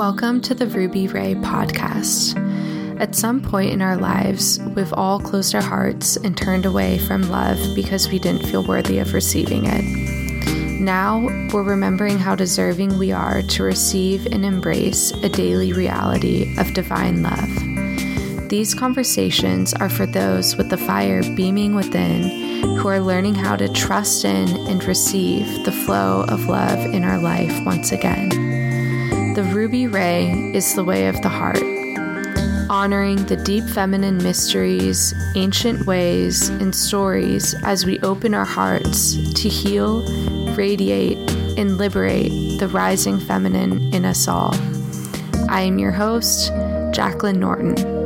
Welcome to the Ruby Ray podcast. At some point in our lives, we've all closed our hearts and turned away from love because we didn't feel worthy of receiving it. Now, we're remembering how deserving we are to receive and embrace a daily reality of divine love. These conversations are for those with the fire beaming within who are learning how to trust in and receive the flow of love in our life once again. The ruby ray is the way of the heart, honoring the deep feminine mysteries, ancient ways, and stories as we open our hearts to heal, radiate, and liberate the rising feminine in us all. I am your host, Jacqueline Norton.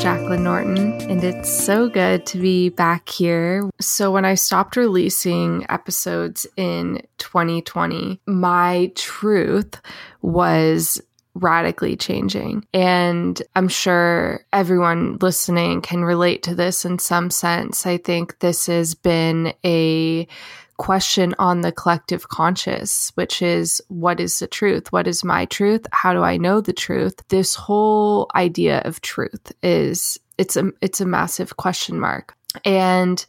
Jacqueline Norton, and it's so good to be back here. So, when I stopped releasing episodes in 2020, my truth was radically changing. And I'm sure everyone listening can relate to this in some sense. I think this has been a question on the collective conscious, which is what is the truth? What is my truth? How do I know the truth? This whole idea of truth is it's a it's a massive question mark. And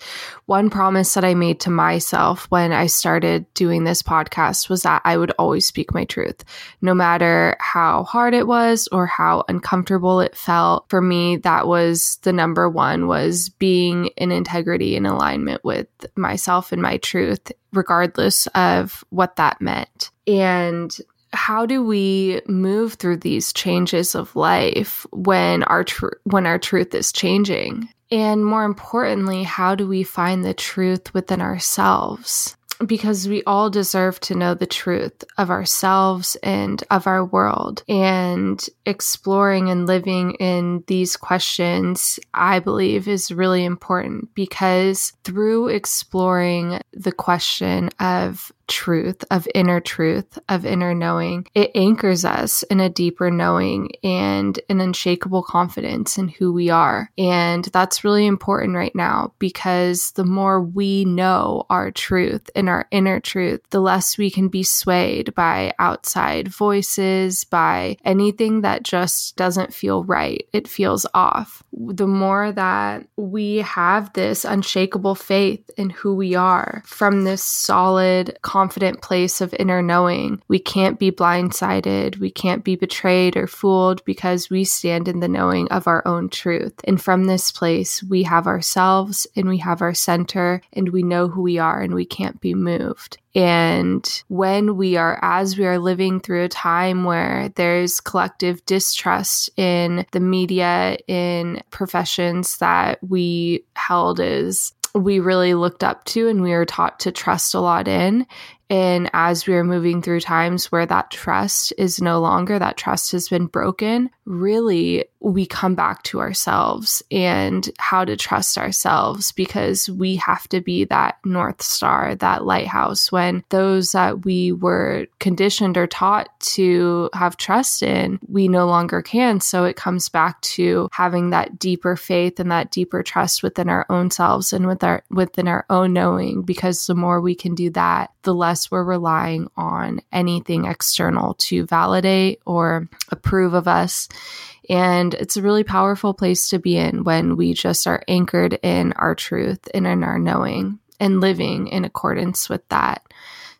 one promise that I made to myself when I started doing this podcast was that I would always speak my truth, no matter how hard it was or how uncomfortable it felt. For me, that was the number one was being in integrity and alignment with myself and my truth, regardless of what that meant. And how do we move through these changes of life when our tr- when our truth is changing and more importantly, how do we find the truth within ourselves? Because we all deserve to know the truth of ourselves and of our world. And exploring and living in these questions, I believe, is really important because through exploring the question of truth, of inner truth, of inner knowing, it anchors us in a deeper knowing and an unshakable confidence in who we are. And that's really important right now because the more we know our truth and our inner truth, the less we can be swayed by outside voices, by anything that just doesn't feel right. It feels off. The more that we have this unshakable faith in who we are from this solid, confident place of inner knowing. We can't be blindsided. We can't be betrayed or fooled because we stand in the knowing of our own truth. And from this place, we have ourselves and we have our center and we know who we are and we can't be moved. And when we are, as we are living through a time where there's collective distrust in the media, in professions that we held as we really looked up to and we were taught to trust a lot in. And as we are moving through times where that trust is no longer, that trust has been broken, really we come back to ourselves and how to trust ourselves because we have to be that North Star, that lighthouse when those that we were conditioned or taught to have trust in, we no longer can. So it comes back to having that deeper faith and that deeper trust within our own selves and with our within our own knowing because the more we can do that, the less we're relying on anything external to validate or approve of us. And it's a really powerful place to be in when we just are anchored in our truth and in our knowing and living in accordance with that.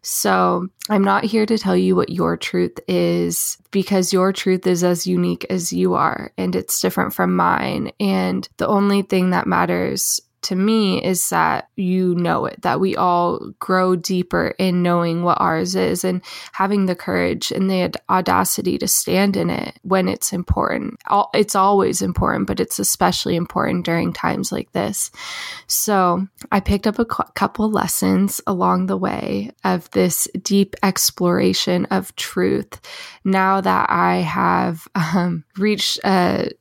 So, I'm not here to tell you what your truth is because your truth is as unique as you are and it's different from mine. And the only thing that matters to me is that you know it, that we all grow deeper in knowing what ours is and having the courage and the audacity to stand in it when it's important. It's always important, but it's especially important during times like this. So I picked up a couple lessons along the way of this deep exploration of truth. Now that I have um, reached a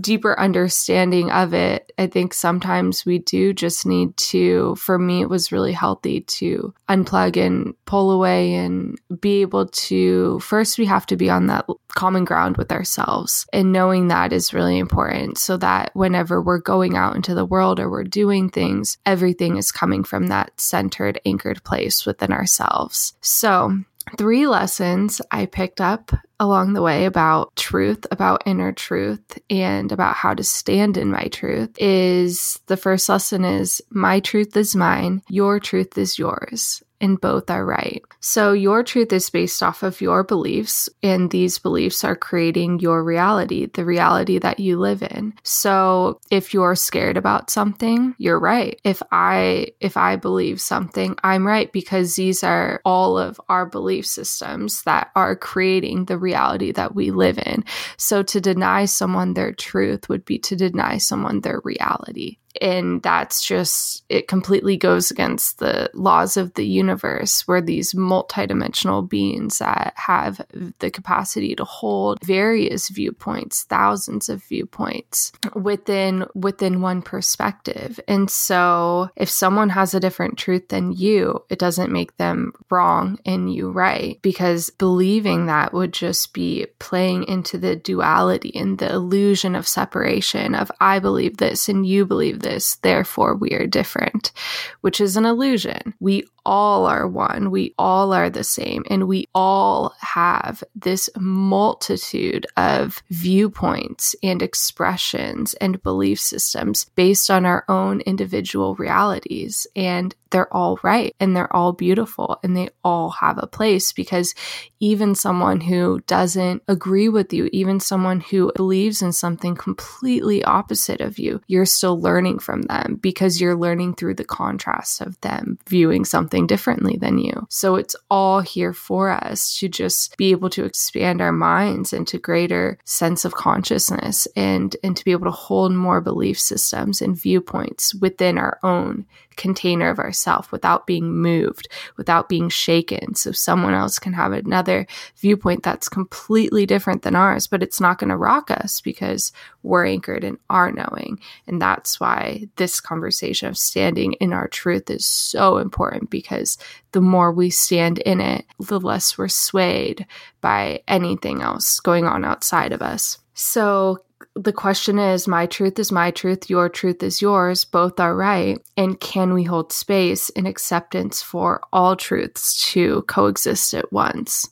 deeper understanding of it, I think sometimes sometimes we do just need to, for me, it was really healthy to unplug and pull away and be able to, first, we have to be on that common ground with ourselves. And knowing that is really important so that whenever we're going out into the world or we're doing things, everything is coming from that centered, anchored place within ourselves. So, three lessons I picked up along the way about truth, about inner truth, and about how to stand in my truth is the first lesson is my truth is mine, your truth is yours and both are right. So, your truth is based off of your beliefs, and these beliefs are creating your reality, the reality that you live in. So, if you're scared about something, you're right. If I if I believe something, I'm right because these are all of our belief systems that are creating the reality that we live in. So, to deny someone their truth would be to deny someone their reality and that's just it completely goes against the laws of the universe where these multidimensional beings that have the capacity to hold various viewpoints thousands of viewpoints within within one perspective. And so if someone has a different truth than you it doesn't make them wrong and you right because believing that would just be playing into the duality and the illusion of separation of i believe this and you believe this therefore we are different, which is an illusion. We all are one. We all are the same. And we all have this multitude of viewpoints and expressions and belief systems based on our own individual realities. And they're all right and they're all beautiful and they all have a place because even someone who doesn't agree with you, even someone who believes in something completely opposite of you, you're still learning from them because you're learning through the contrast of them viewing something something differently than you. So it's all here for us to just be able to expand our minds into greater sense of consciousness and and to be able to hold more belief systems and viewpoints within our own container of ourself without being moved, without being shaken. So someone else can have another viewpoint that's completely different than ours, but it's not going to rock us because we're anchored in our knowing. And that's why this conversation of standing in our truth is so important because the more we stand in it, the less we're swayed by anything else going on outside of us. So, the question is my truth is my truth, your truth is yours, both are right. And can we hold space and acceptance for all truths to coexist at once?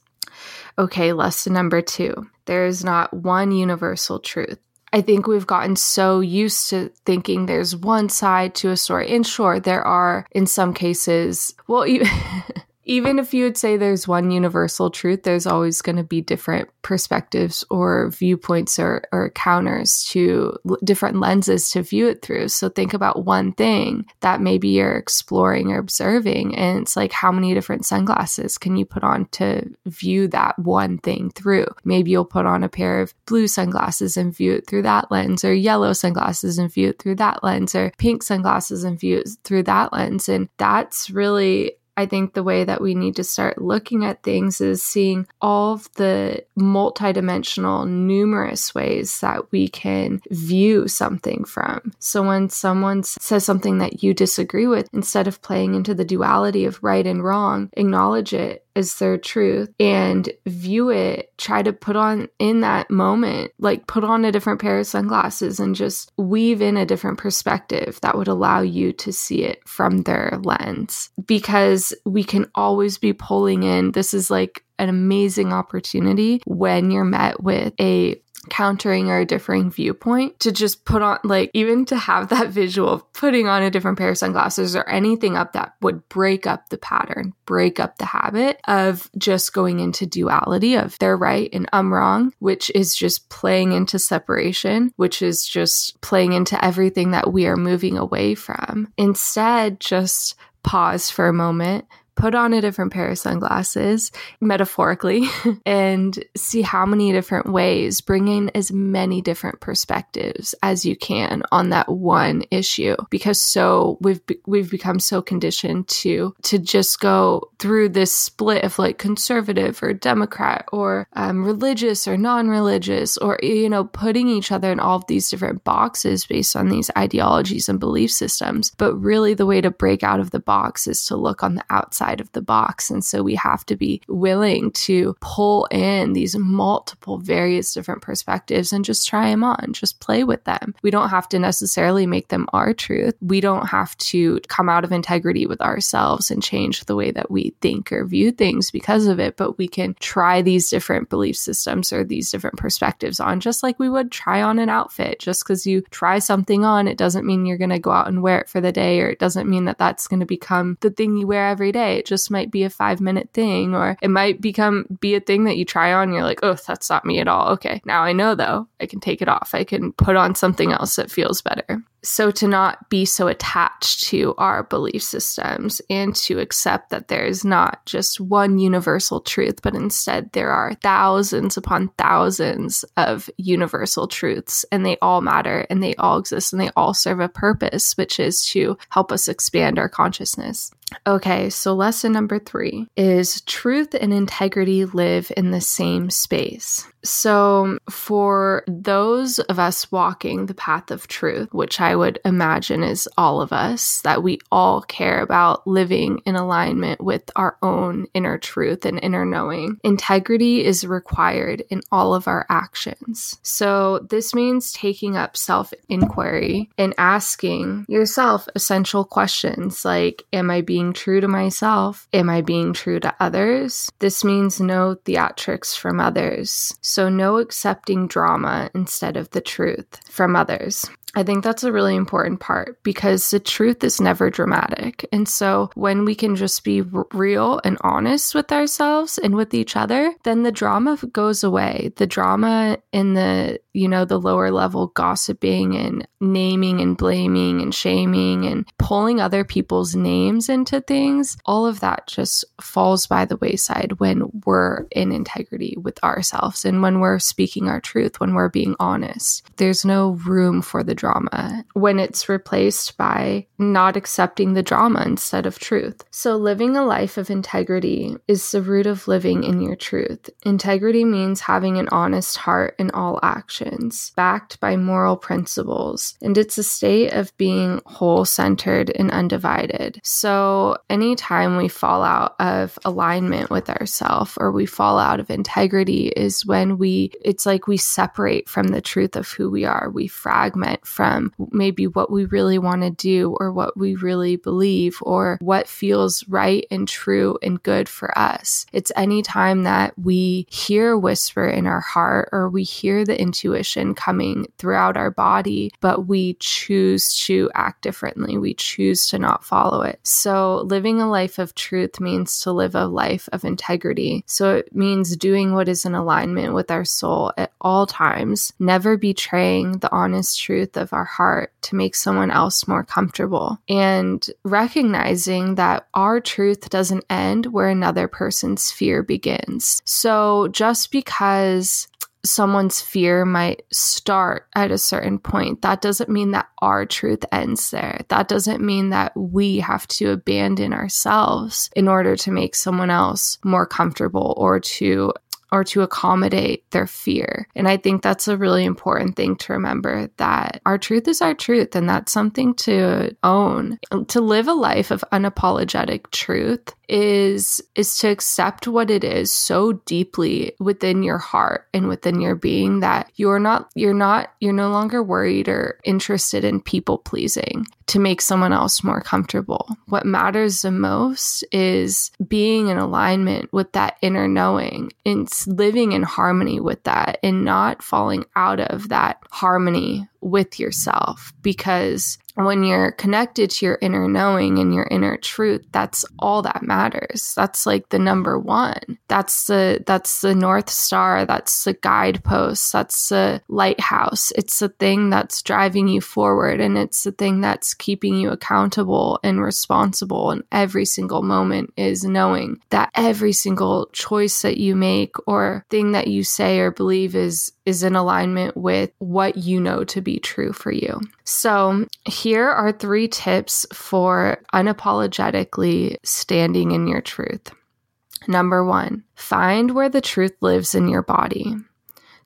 Okay, lesson number two there is not one universal truth. I think we've gotten so used to thinking there's one side to a story. And sure, there are in some cases, well, even. even if you would say there's one universal truth, there's always going to be different perspectives or viewpoints or, or counters to l- different lenses to view it through. So think about one thing that maybe you're exploring or observing, and it's like, how many different sunglasses can you put on to view that one thing through? Maybe you'll put on a pair of blue sunglasses and view it through that lens, or yellow sunglasses and view it through that lens, or pink sunglasses and view it through that lens. And that's really I think the way that we need to start looking at things is seeing all of the multidimensional, numerous ways that we can view something from. So when someone says something that you disagree with, instead of playing into the duality of right and wrong, acknowledge it as their truth and view it, try to put on in that moment, like put on a different pair of sunglasses and just weave in a different perspective that would allow you to see it from their lens. Because we can always be pulling in, this is like an amazing opportunity when you're met with a countering or a differing viewpoint to just put on like even to have that visual of putting on a different pair of sunglasses or anything up that would break up the pattern break up the habit of just going into duality of they're right and I'm wrong which is just playing into separation which is just playing into everything that we are moving away from. Instead just pause for a moment put on a different pair of sunglasses, metaphorically, and see how many different ways, bring in as many different perspectives as you can on that one issue. Because so we've we've become so conditioned to to just go through this split of like conservative or Democrat or um, religious or non-religious, or you know, putting each other in all of these different boxes based on these ideologies and belief systems. But really, the way to break out of the box is to look on the outside of the box. And so we have to be willing to pull in these multiple, various different perspectives and just try them on, just play with them. We don't have to necessarily make them our truth. We don't have to come out of integrity with ourselves and change the way that we think or view things because of it, but we can try these different belief systems or these different perspectives on just like we would try on an outfit. Just because you try something on, it doesn't mean you're going to go out and wear it for the day, or it doesn't mean that that's going to become the thing you wear every day. It just might be a five minute thing, or it might become be a thing that you try on. you're like, oh, that's not me at all. Okay, now I know though. I can take it off. I can put on something else that feels better. So, to not be so attached to our belief systems and to accept that there is not just one universal truth, but instead there are thousands upon thousands of universal truths, and they all matter and they all exist and they all serve a purpose, which is to help us expand our consciousness. Okay, so lesson number three is truth and integrity live in the same space. So, for those of us walking the path of truth, which I would imagine is all of us, that we all care about living in alignment with our own inner truth and inner knowing, integrity is required in all of our actions. So, this means taking up self inquiry and asking yourself essential questions like Am I being true to myself? Am I being true to others? This means no theatrics from others. So, no accepting drama instead of the truth from others. I think that's a really important part because the truth is never dramatic. And so when we can just be r- real and honest with ourselves and with each other, then the drama goes away. The drama in the, you know, the lower level gossiping and naming and blaming and shaming and pulling other people's names into things, all of that just falls by the wayside when we're in integrity with ourselves and when we're speaking our truth, when we're being honest. There's no room for the drama when it's replaced by not accepting the drama instead of truth. So, living a life of integrity is the root of living in your truth. Integrity means having an honest heart in all actions, backed by moral principles, and it's a state of being whole centered and undivided. So, anytime we fall out of alignment with ourselves or we fall out of integrity, is when we, it's like we separate from the truth of who we are. We fragment from maybe what we really want to do or what we really believe or what feels right and true and good for us. It's any time that we hear whisper in our heart or we hear the intuition coming throughout our body, but we choose to act differently. We choose to not follow it. So living a life of truth means to live a life of integrity. So it means doing what is in alignment with our soul at all times, never betraying the honest truth of our heart to make someone else more comfortable, and recognizing that our truth doesn't end where another person's fear begins. So just because someone's fear might start at a certain point. That doesn't mean that our truth ends there. That doesn't mean that we have to abandon ourselves in order to make someone else more comfortable or to or to accommodate their fear. And I think that's a really important thing to remember that our truth is our truth and that's something to own. To live a life of unapologetic truth is is to accept what it is so deeply within your heart and within your being that you're not you're not you're no longer worried or interested in people pleasing to make someone else more comfortable. What matters the most is being in alignment with that inner knowing and living in harmony with that and not falling out of that harmony with yourself because when you're connected to your inner knowing and your inner truth, that's all that matters. That's like the number one. That's the that's the north star. That's the guidepost. That's the lighthouse. It's the thing that's driving you forward, and it's the thing that's keeping you accountable and responsible. And every single moment is knowing that every single choice that you make or thing that you say or believe is is in alignment with what you know to be true for you. So, here are three tips for unapologetically standing in your truth. Number one, find where the truth lives in your body.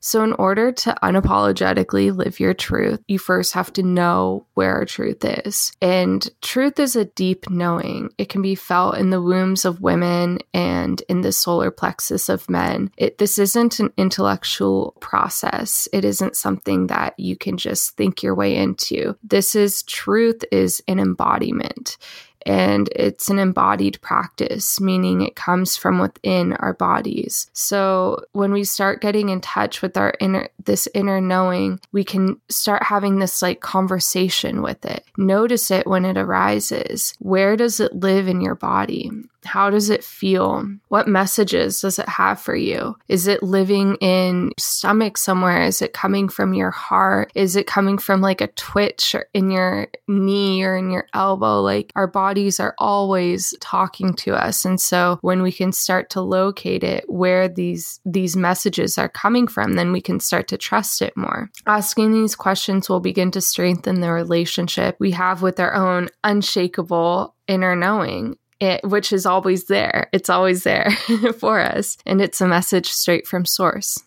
So, in order to unapologetically live your truth, you first have to know where truth is. And truth is a deep knowing. It can be felt in the wombs of women and in the solar plexus of men. It, this isn't an intellectual process, it isn't something that you can just think your way into. This is truth, is an embodiment and it's an embodied practice, meaning it comes from within our bodies. So when we start getting in touch with our inner, this inner knowing, we can start having this like conversation with it. Notice it when it arises. Where does it live in your body? How does it feel? What messages does it have for you? Is it living in stomach somewhere? Is it coming from your heart? Is it coming from like a twitch in your knee or in your elbow? Like our bodies are always talking to us. And so when we can start to locate it where these these messages are coming from, then we can start to trust it more. Asking these questions will begin to strengthen the relationship we have with our own unshakable inner knowing it, which is always there. It's always there for us. And it's a message straight from source.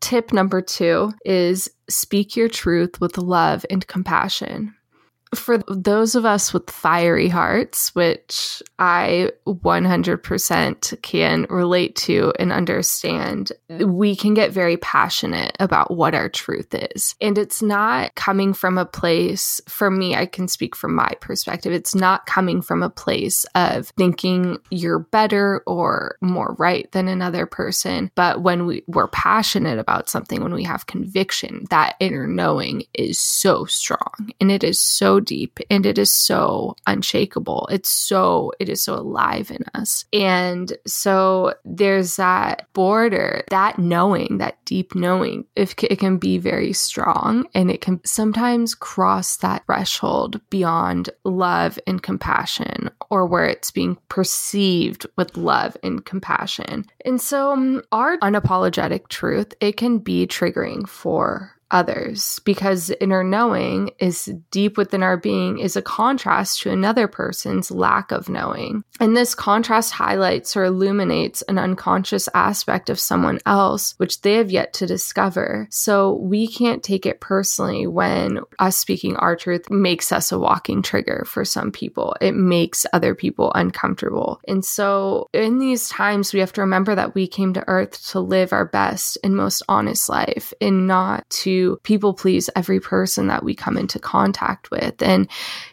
Tip number two is speak your truth with love and compassion for those of us with fiery hearts, which I 100% can relate to and understand, we can get very passionate about what our truth is. And it's not coming from a place, for me, I can speak from my perspective, it's not coming from a place of thinking you're better or more right than another person. But when we, we're passionate about something, when we have conviction, that inner knowing is so strong and it is so deep and it is so unshakable. It's so, it is so alive in us. And so there's that border, that knowing, that deep knowing, if it can be very strong and it can sometimes cross that threshold beyond love and compassion or where it's being perceived with love and compassion. And so um, our unapologetic truth, it can be triggering for others because inner knowing is deep within our being is a contrast to another person's lack of knowing. And this contrast highlights or illuminates an unconscious aspect of someone else, which they have yet to discover. So we can't take it personally when us speaking our truth makes us a walking trigger for some people. It makes other people uncomfortable. And so in these times, we have to remember that we came to earth to live our best and most honest life and not to people please every person that we come into contact with. And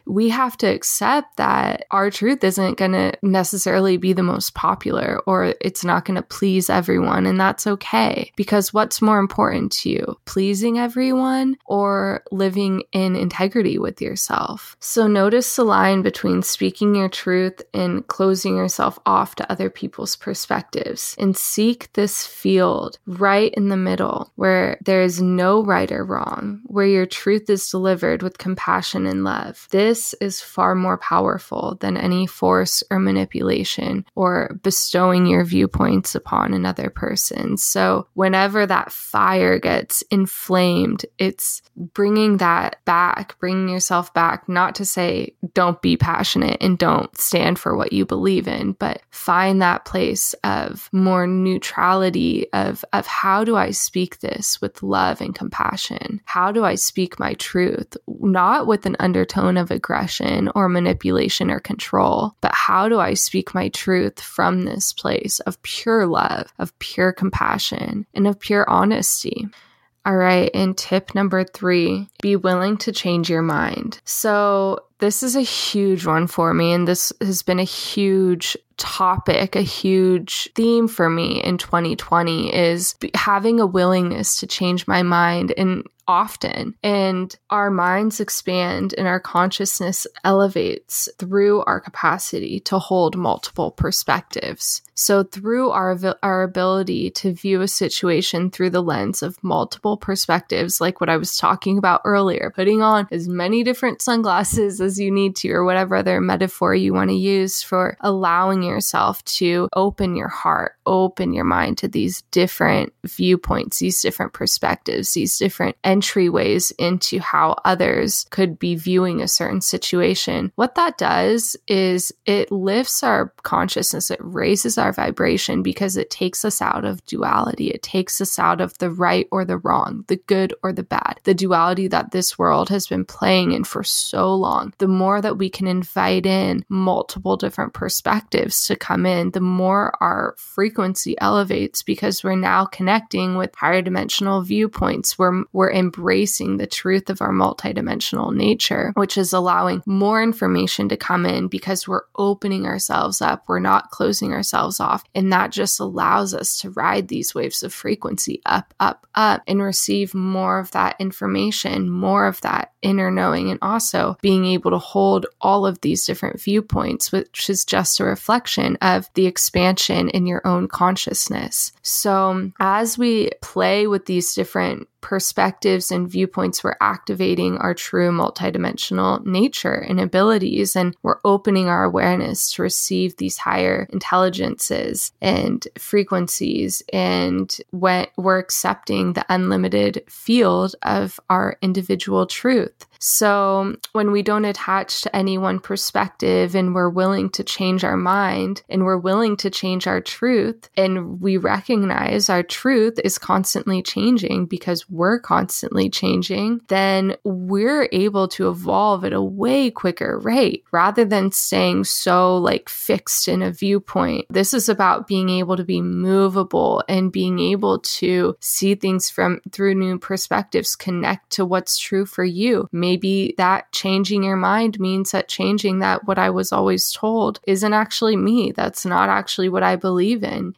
we have to accept that our truth isn't going to necessarily be the most popular or it's not going to please everyone. And that's okay because what's more important to you, pleasing everyone or living in integrity with yourself? So notice the line between speaking your truth and closing yourself off to other people's perspectives and seek this field right in the middle where there is no right right or wrong, where your truth is delivered with compassion and love. This is far more powerful than any force or manipulation or bestowing your viewpoints upon another person. So, whenever that fire gets inflamed, it's bringing that back, bringing yourself back, not to say don't be passionate and don't stand for what you believe in, but find that place of more neutrality of, of how do I speak this with love and compassion How do I speak my truth? Not with an undertone of aggression or manipulation or control, but how do I speak my truth from this place of pure love, of pure compassion, and of pure honesty? All right, and tip number three be willing to change your mind. So, this is a huge one for me, and this has been a huge topic, a huge theme for me in 2020 is having a willingness to change my mind and often. And our minds expand and our consciousness elevates through our capacity to hold multiple perspectives. So, through our, our ability to view a situation through the lens of multiple perspectives, like what I was talking about earlier, putting on as many different sunglasses as you need to, or whatever other metaphor you want to use for allowing yourself to open your heart, open your mind to these different viewpoints, these different perspectives, these different entryways into how others could be viewing a certain situation. What that does is it lifts our consciousness, it raises our our vibration because it takes us out of duality. It takes us out of the right or the wrong, the good or the bad, the duality that this world has been playing in for so long. The more that we can invite in multiple different perspectives to come in, the more our frequency elevates because we're now connecting with higher dimensional viewpoints. We're, we're embracing the truth of our multidimensional nature, which is allowing more information to come in because we're opening ourselves up. We're not closing ourselves off. And that just allows us to ride these waves of frequency up, up, up, and receive more of that information, more of that inner knowing, and also being able to hold all of these different viewpoints, which is just a reflection of the expansion in your own consciousness. So, as we play with these different perspectives and viewpoints, we're activating our true multidimensional nature and abilities, and we're opening our awareness to receive these higher intelligences and frequencies. And when we're accepting the unlimited field of our individual truth. So when we don't attach to any one perspective and we're willing to change our mind and we're willing to change our truth and we recognize our truth is constantly changing because we're constantly changing, then we're able to evolve at a way quicker rate rather than staying so like fixed in a viewpoint. This is about being able to be movable and being able to see things from through new perspectives, connect to what's true for you. Maybe maybe that changing your mind means that changing that what I was always told isn't actually me. That's not actually what I believe in.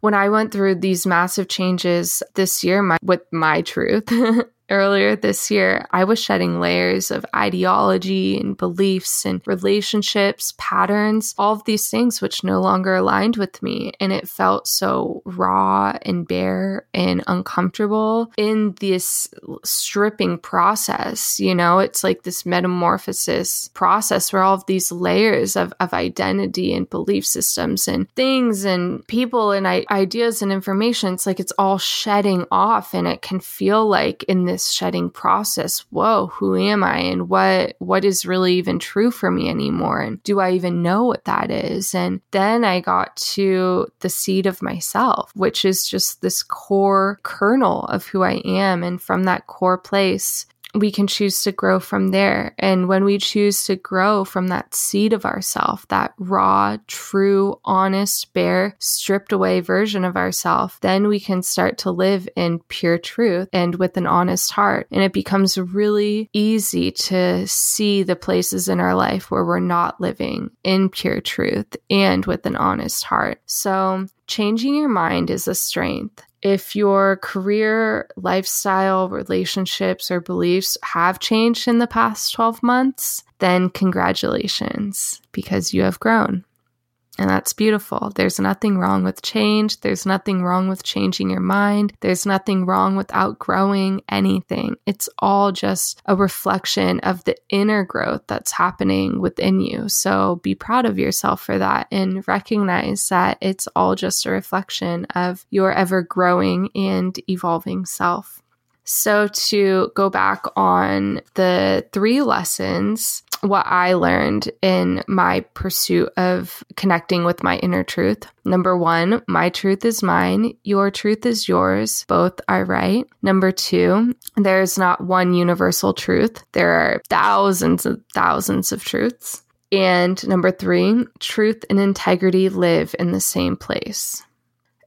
When I went through these massive changes this year my, with my truth, earlier this year, I was shedding layers of ideology and beliefs and relationships, patterns, all of these things which no longer aligned with me. And it felt so raw and bare and uncomfortable in this stripping process. You know, it's like this metamorphosis process where all of these layers of, of identity and belief systems and things and people and I- ideas and information, it's like it's all shedding off. And it can feel like in this this shedding process. Whoa who am i? And what what is really even true for me anymore? And do i even know what that is? And then i got to the seed of myself which is just this core kernel of who i am. And from that core place we can choose to grow from there. And when we choose to grow from that seed of ourself, that raw, true, honest, bare, stripped away version of ourself, then we can start to live in pure truth and with an honest heart. And it becomes really easy to see the places in our life where we're not living in pure truth and with an honest heart. So changing your mind is a strength. If your career, lifestyle, relationships, or beliefs have changed in the past 12 months, then congratulations because you have grown. And that's beautiful. There's nothing wrong with change. There's nothing wrong with changing your mind. There's nothing wrong with outgrowing anything. It's all just a reflection of the inner growth that's happening within you. So be proud of yourself for that and recognize that it's all just a reflection of your ever growing and evolving self. So, to go back on the three lessons, what I learned in my pursuit of connecting with my inner truth. Number one, my truth is mine, your truth is yours. Both are right. Number two, there's not one universal truth, there are thousands and thousands of truths. And number three, truth and integrity live in the same place.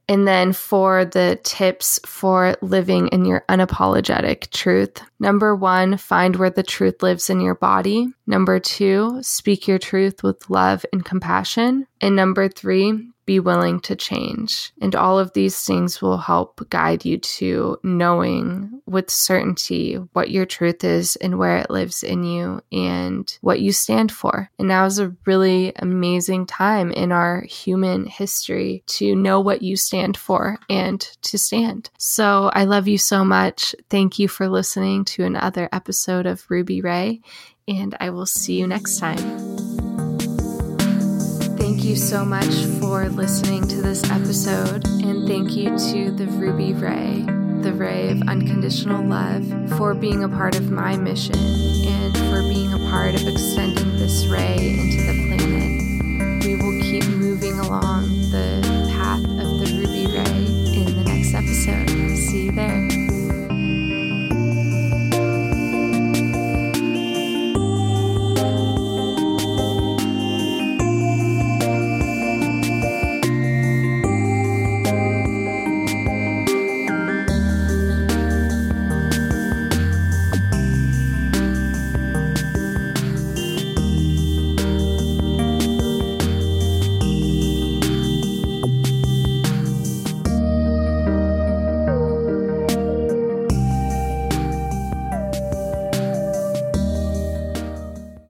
And then for the tips for living in your unapologetic truth, number one, find where the truth lives in your body. Number two, speak your truth with love and compassion. And number three, be willing to change. And all of these things will help guide you to knowing with certainty what your truth is and where it lives in you and what you stand for. And now is a really amazing time in our human history to know what you stand for and to stand. So I love you so much. Thank you for listening to another episode of Ruby Ray, and I will see you next time. Thank you so much for listening to this episode, and thank you to the Ruby Ray, the Ray of Unconditional Love, for being a part of my mission and for being a part of extending this ray into the planet. We will keep moving along the path of the Ruby Ray in the next episode.